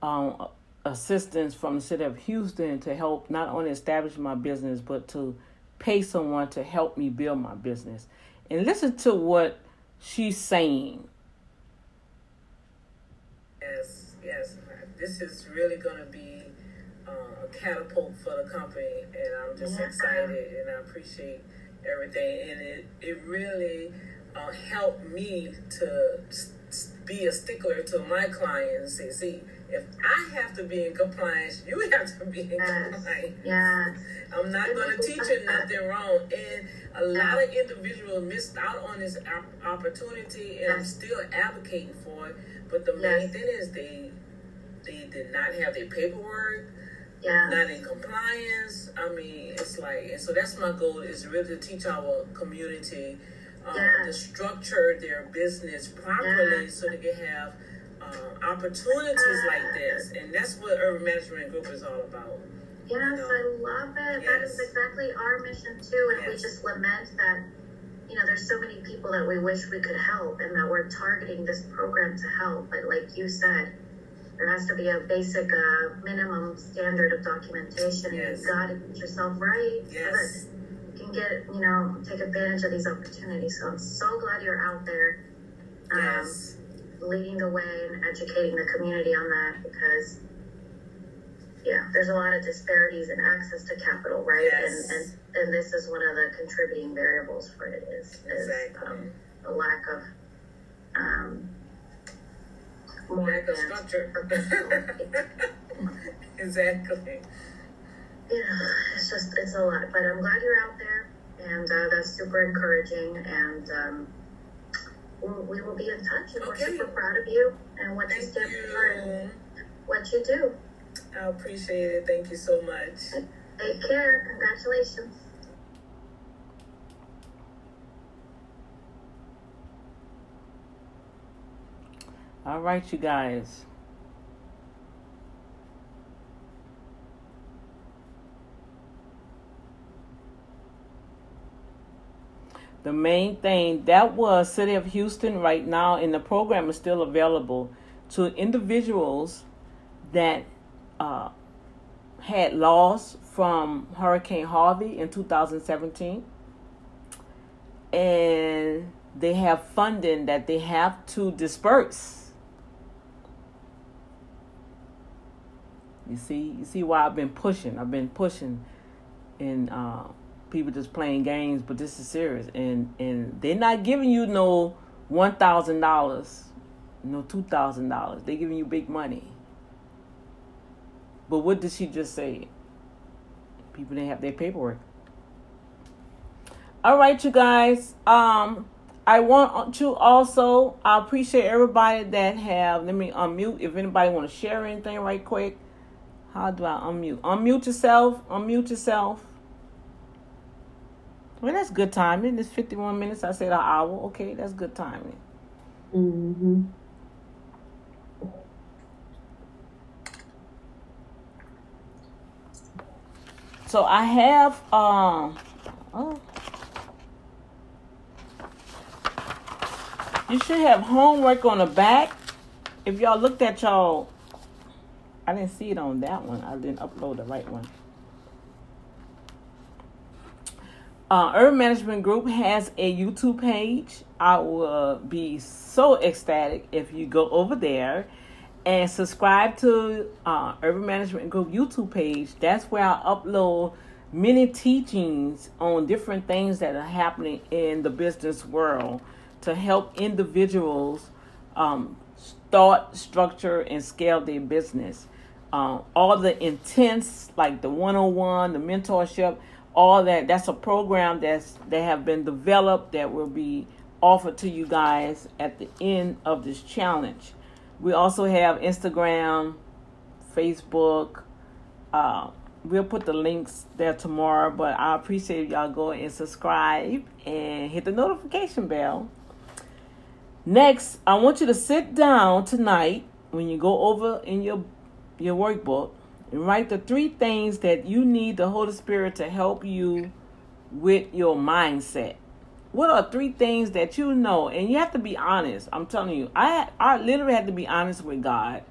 um, assistance from the City of Houston to help not only establish my business, but to pay someone to help me build my business. And listen to what she's saying. yes, yes. This is really gonna be uh, a catapult for the company, and I'm just Yeah. excited, and I appreciate everything. And it it really uh, helped me to s- s- be a stickler to my clients. See, see, if I have to be in compliance, you have to be in Yes. compliance. Yes. I'm not going to teach you nothing wrong. And a lot of individuals missed out on this opportunity, and I'm still advocating for it. But the main Yes. thing is they they did not have their paperwork, Yeah. not in compliance. I mean, it's like, and so that's my goal is really to teach our community um, Yeah. to structure their business properly Yeah. so they can have opportunities like this. And that's what Urban Management Group is all about. Yes. I love it. That is exactly our mission too. And we just lament that, you know, there's so many people that we wish we could help and that we're targeting this program to help. But like you said, there has to be a basic uh, minimum standard of documentation. Yes. You've got to get yourself right so Yes. that you can get, you know, take advantage of these opportunities. So I'm so glad you're out there. Um, Yes. Leading the way and educating the community on that because yeah there's a lot of disparities in access to capital right Yes. and, and and this is one of the contributing variables for it is, is Exactly. um, the lack of um more Lack of structure. exactly. you know, it's just it's a lot but i'm glad you're out there and uh, that's super encouraging. And um, we'll, we will be in touch. And Okay. we're super proud of you and what you Thank stand for and you. what you do. I appreciate it. Thank you so much. Take care. Congratulations. All right, you guys. The main thing that was City of Houston right now, and the program is still available to individuals that uh, had loss from Hurricane Harvey in 2017 and they have funding that they have to disperse. You see, you see why I've been pushing. I've been pushing, and uh, people just playing games, but this is serious. And and they're not giving you no one thousand dollars, no two thousand dollars. They're giving you big money. But what did she just say? People didn't have their paperwork. All right, you guys. Um, I want to also. I appreciate everybody that have. Let me unmute. If anybody want to share anything, right quick. How do I unmute? Unmute yourself. Unmute yourself. Well, that's good timing. It's fifty-one minutes. I said an hour. Okay, that's good timing. Mm-hmm. So I have. Um. Oh. You should have homework on the back. If y'all looked at y'all, I didn't see it on that one. I didn't upload the right one. Uh, Urban Management Group has a YouTube page. I will be so ecstatic if you go over there and subscribe to uh, Urban Management Group YouTube page. That's where I upload many teachings on different things that are happening in the business world to help individuals um, start, structure, and scale their business. Um, all the intense, like the one-on-one, the mentorship, all that. That's a program that's that have been developed that will be offered to you guys at the end of this challenge. We also have Instagram, Facebook. Uh, we'll put the links there tomorrow, but I appreciate y'all go and subscribe and hit the notification bell. Next, I want you to sit down tonight when you go over in your your workbook write the three things that you need the Holy Spirit to help you with your mindset. What are three things that you know? And you have to be honest. I'm telling you, I I literally had to be honest with God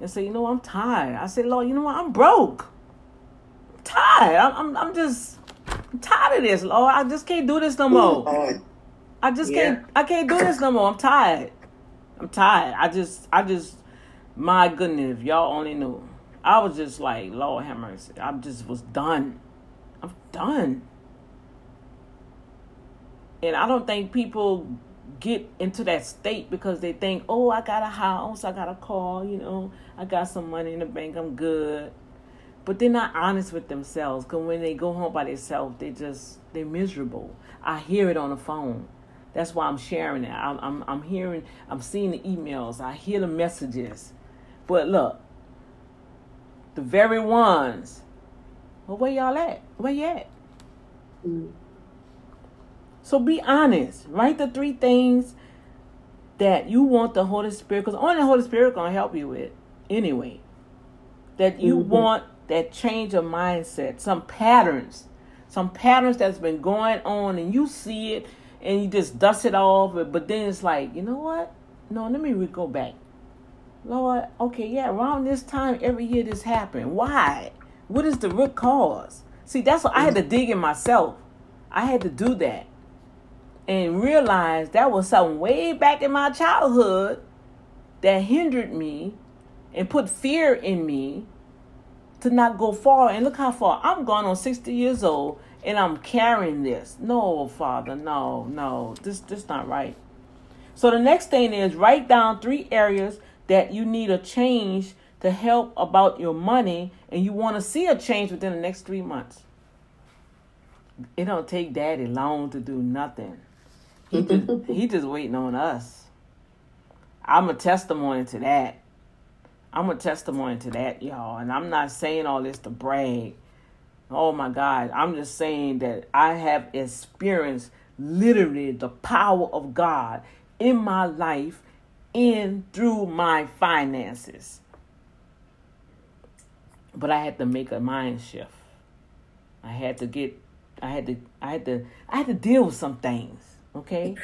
and say, you know, I'm tired. I said, Lord, you know what? I'm broke. I'm tired. I'm I'm, I'm just I'm tired of this, Lord. I just can't do this no more. I just Yeah. can't I can't do this no more. I'm tired. I'm tired. I just I just my goodness, if y'all only knew. I was just like, Lord have mercy. I just was done. I'm done. And I don't think people get into that state because they think, oh, I got a house, I got a car, you know, I got some money in the bank, I'm good. But they're not honest with themselves because when they go home by themselves, they just, they're miserable. I hear it on the phone. That's why I'm sharing it. I'm, I'm, I'm hearing, I'm seeing the emails, I hear the messages. But look, the very ones, well, where y'all at? Where you at? Mm. So be honest. Write the three things that you want the Holy Spirit, because only the Holy Spirit gonna help you with anyway. That you Mhm. want that change of mindset, some patterns, some patterns that's been going on, and you see it, and you just dust it off. But then it's like, you know what? No, let me re- go back. Lord, okay, yeah, around this time every year this happened. Why? What is the root cause? See, that's what I had to mm-hmm. dig in myself. I had to do that and realize that was something way back in my childhood that hindered me and put fear in me to not go far. And look how far I'm gone on 60 years old and I'm carrying this. No, Father, no, no, this this not right. So the next thing is write down three areas that you need a change to help about your money and you want to see a change within the next three months. it don't take daddy long to do nothing. He just he just waiting on us. I'm a testimony to that. I'm a testimony to that, y'all. And I'm not saying all this to brag. Oh my God. I'm just saying that I have experienced literally the power of God in my life in through my finances. But I had to make a mind shift. I had to get I had to I had to I had to deal with some things, okay?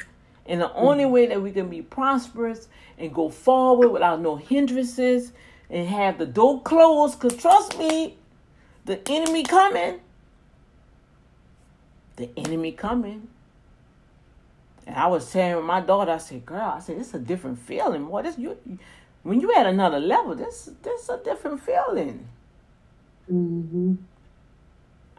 And the only way that we can be prosperous and go forward without no hindrances and have the door closed, cause trust me, the enemy coming. The enemy coming. And I was saying my daughter, I said, girl, I said, it's a different feeling. Boy, this you when you at another level, this this a different feeling. Mm-hmm.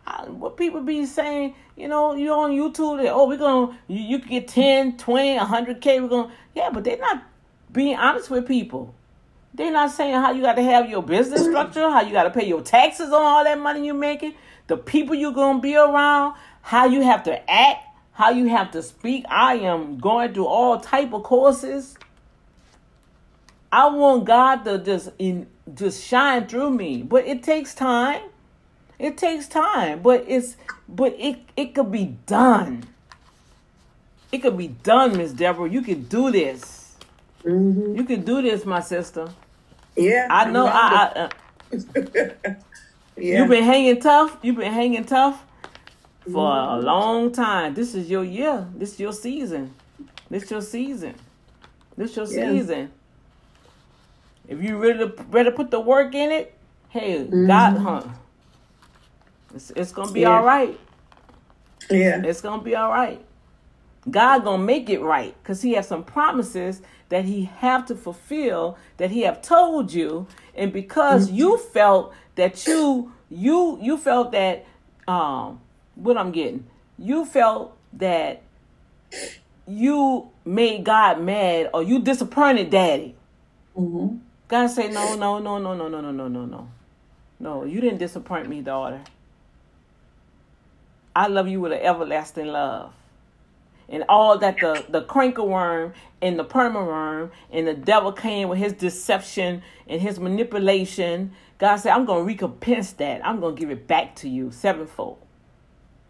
I, what people be saying, you know, you're on YouTube, oh, we're going to, you, you can get 10, 20, 100K, we're to, yeah, but they're not being honest with people. They're not saying how you got to have your business structure, how you got to pay your taxes on all that money you're making, the people you're going to be around, how you have to act, how you have to speak. I am going through all type of courses. I want God to just in just shine through me, but it takes time. It takes time, but it's but it it could be done. It could be done, Miss Deborah. You can do this. Mm-hmm. You can do this, my sister. Yeah. I know. I, I uh, yeah. you've been hanging tough. You've been hanging tough for a long time. This is your year. This is your season. This your season. This your Yeah. season. If you really ready to put the work in it, hey, God, huh? It's, it's gonna be Yeah. all right. yeah. It's gonna be all right. God gonna make it right because He has some promises that He have to fulfill that He have told you, and because you felt that you you you felt that um what I'm getting, you felt that you made God mad or you disappointed Daddy. Mm-hmm. God say no no no no no no no no no no no you didn't disappoint me, daughter. I love you with an everlasting love. And all that the, the cankerworm and the palmerworm and the devil came with his deception and his manipulation. God said, I'm going to recompense that. I'm going to give it back to you sevenfold.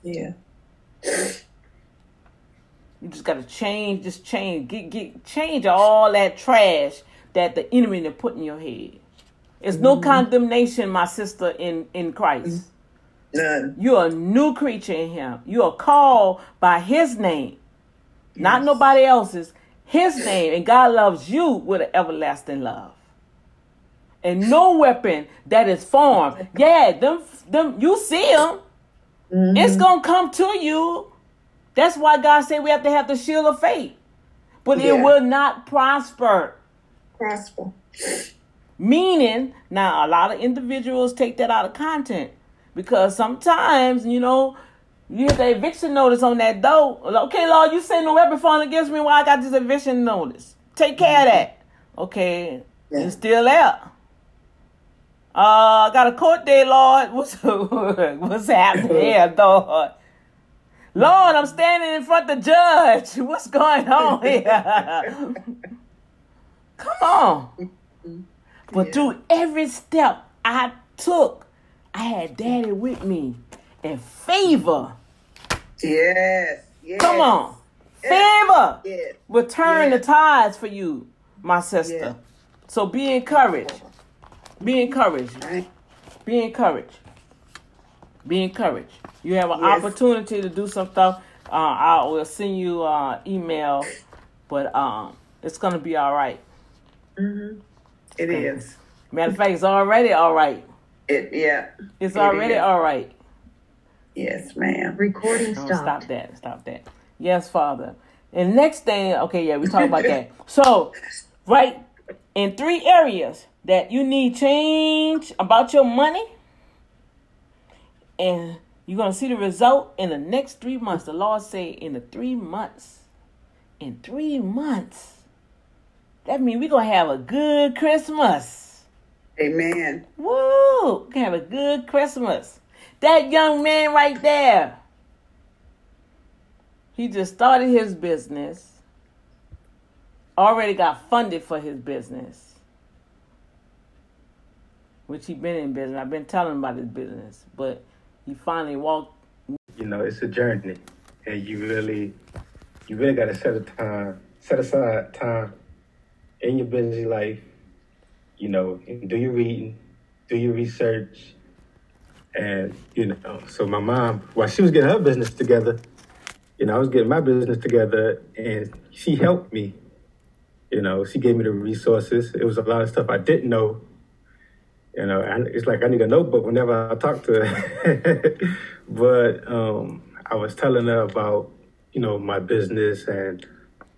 Yeah. You just got to change, just change, get, get, change all that trash that the enemy done put in your head. There's no mm-hmm. condemnation, my sister, in, in Christ. Mm-hmm. None. You're a new creature in him. You are called by his name, not nobody else's. His name. And God loves you with an everlasting love. And no weapon that is formed. Yeah, them, them you see them. It's mm-hmm. going to come to you. That's why God said we have to have the shield of faith. But it will not prosper. Prosper. Meaning, now a lot of individuals take that out of content because sometimes, you know, you get the eviction notice on that door. Okay, Lord, you send no weapon formed against me. Why I got this eviction notice? Take care of mm-hmm. that. Okay, Yeah. it's still there. Uh, I got a court day, Lord. What's what's happening here, Lord? Lord, I'm standing in front of the judge. What's going on here? Come on. But Yeah. through every step I took, I had daddy with me in favor. Yes. Yes. Come on. Yes. Favor Yes. will turn Yeah. the tides for you, my sister. Yeah. So be encouraged. Be encouraged. Right. Be encouraged. Be encouraged. You have an Yes. opportunity to do some stuff. Uh, I will send you uh, email, but um, it's gonna be all right. Mm-hmm. It is. Matter of fact, it's already all right. It. Yeah. It's It already is. all right. Yes, ma'am. Recording Oh, stop that. Stop that. Yes, Father. And next thing, okay, yeah, we talk about that. So, right in three areas that you need change about your money, and you're gonna see the result in the next three months. The Lord say in the three months. In three months. That means we're gonna have a good Christmas. Amen. Woo! We can have a good Christmas. That young man right there. He just started his business. Already got funded for his business. Which he been in business. I've been telling him about his business. But he finally walked you know, it's a journey, and you really, you really got to set a time, set aside time in your busy life. You know, do your reading, do your research, and you know. So my mom, while she was getting her business together, you know, I was getting my business together, and she helped me. You know, she gave me the resources. It was a lot of stuff I didn't know. You know, and it's like I need a notebook whenever I talk to her. but um, I was telling her about, you know, my business and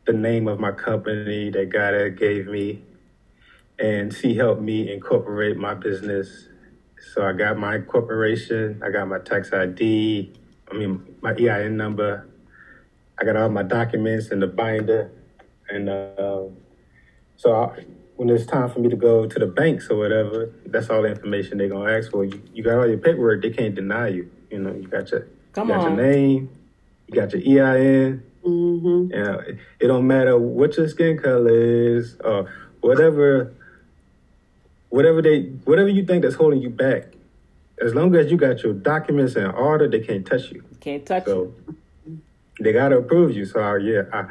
the name of my company that God had gave me, and she helped me incorporate my business. So I got my corporation, I got my tax ID, I mean my EIN number, I got all my documents in the binder, and uh, so I, when it's time for me to go to the banks or whatever, that's all the information they're gonna ask for. You, you got all your paperwork, they can't deny you. You know, you got your Come you got on. your name, you got your EIN. Mm-hmm. You know, it, it don't matter what your skin color is or whatever, whatever they, whatever you think that's holding you back. As long as you got your documents in order, they can't touch you. Can't touch you. They gotta approve you. So I, yeah, I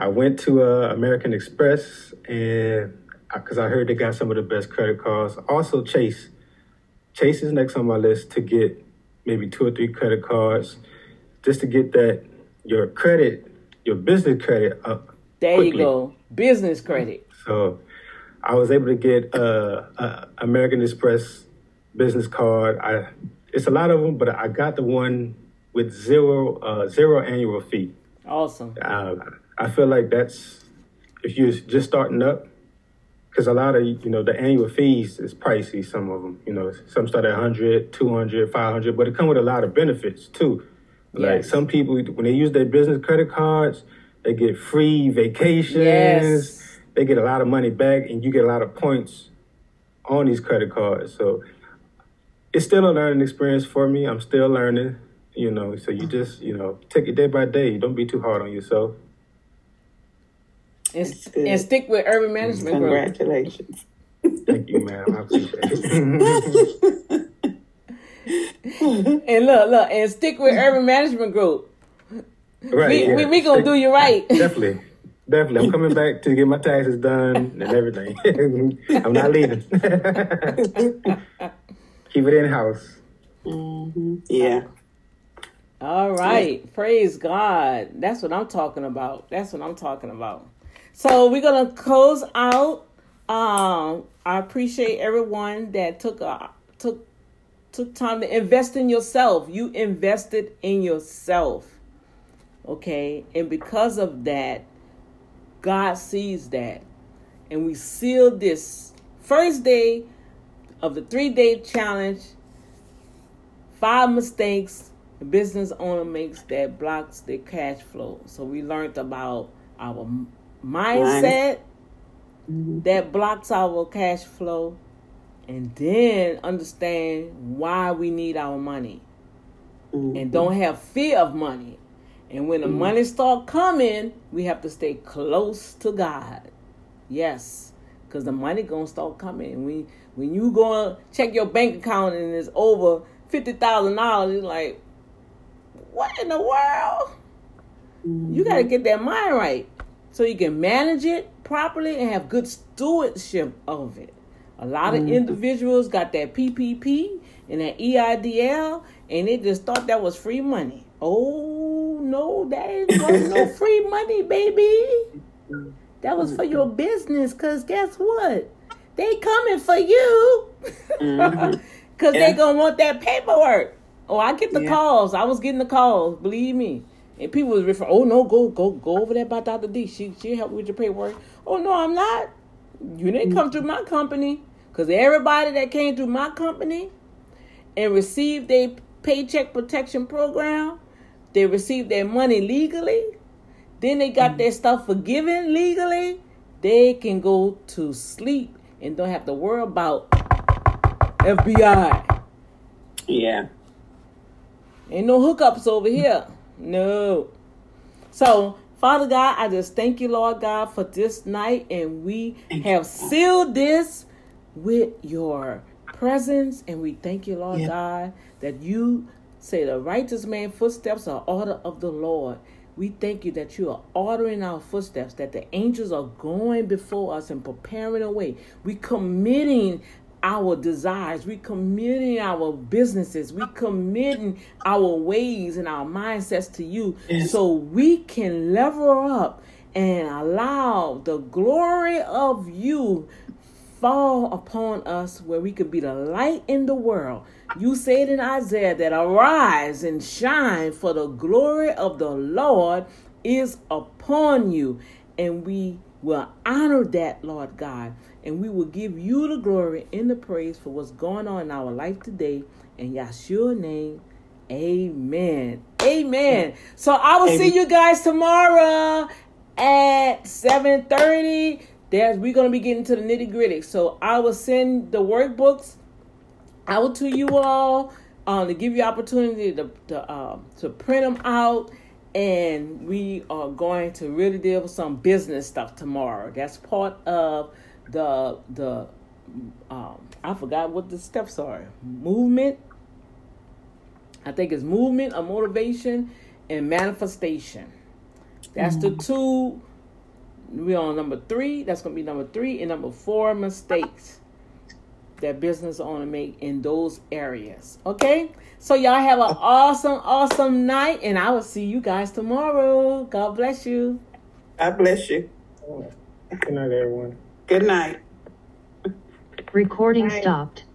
I went to uh, American Express and because I heard they got some of the best credit cards. Also Chase. Chase is next on my list to get maybe two or three credit cards, just to get that your credit, your business credit up. There you go. Business credit. So I was able to get uh, a American Express business card. I it's a lot of them, but I got the one with zero uh, zero annual fee. Awesome. Uh, I feel like that's if you're just starting up, because a lot of you know the annual fees is pricey. Some of them, you know, some start at 100, 200, 500, but it come with a lot of benefits too. Like some people, when they use their business credit cards, they get free vacations. Yes. They get a lot of money back, and you get a lot of points on these credit cards. So it's still a learning experience for me. I'm still learning, you know. So you just, you know, take it day by day. Don't be too hard on yourself. And, and stick with urban management. Congratulations. Thank you, ma'am. I appreciate it. And look, look, and stick with urban management group. right. We, yeah. we, we gonna do you right. Definitely. Definitely. I'm coming back to get my taxes done and everything. I'm not leaving. Keep it in house. Mm-hmm. Yeah. All right. Praise God. That's what I'm talking about. That's what I'm talking about. So we're gonna close out. Um, I appreciate everyone that took uh, took took time to invest in yourself. You invested in yourself. Okay, and because of that, God sees that. And we sealed this first day of the three day challenge. Five mistakes a business owner makes that blocks their cash flow. So we learned about our mindset that blocks our cash flow and then understand why we need our money mm-hmm. and don't have fear of money. And when the mm-hmm. money start coming, we have to stay close to God. Yes, because the money gonna start coming. When when you go check your bank account and it's over fifty thousand dollars, it's like, what in the world? You gotta mm-hmm. get that mind right so you can manage it properly and have good stewardship of it. A lot of mm-hmm. individuals got that PPP and that EIDL, and they just thought that was free money. Oh no, that ain't no free money, baby. That was for your business, cause guess what? They coming for you, mm-hmm. cause they gonna want that paperwork. Oh, I get the Yeah. calls. I was getting the calls. Believe me. And people was referring. Oh no, go go go over there by Dr. D. She she help with your paperwork. Oh no, I'm not. You didn't mm. come through my company. Cause everybody that came through my company and received a paycheck protection program, they received their money legally. Then they got mm. their stuff forgiven legally. They can go to sleep and don't have to worry about FBI. Yeah. Ain't no hookups over here. No. So, Father God, I just thank you, Lord God, for this night, and we have sealed this with your presence, and we thank you, Lord Yeah. God, that you say the righteous man footsteps are order of the Lord. We thank you that you are ordering our footsteps, that the angels are going before us and preparing a way. We committing our desires, we committing our businesses, we committing our ways and our mindsets to you Yes. so we can level up and allow the glory of you fall upon us where we could be the light in the world. You said in Isaiah that arise and shine, for the glory of the Lord is upon you. And we will honor that, Lord God. And we will give you the glory and the praise for what's going on in our life today. In Yahshua's name, amen. Amen. So I will see you guys tomorrow at 7.30 there's we're going to be getting to the nitty gritty so i will send the workbooks out to you all um, to give you opportunity to to, um, to print them out and we are going to really deal with some business stuff tomorrow that's part of the the um, i forgot what the steps are movement i think it's movement or motivation and manifestation that's the two. We're on number three. That's going to be number three. And number four, mistakes that business owner make in those areas. Okay? So y'all have an awesome, awesome night. And I will see you guys tomorrow. God bless you. God bless you. Good night, everyone. Good night. Recording Bye. stopped.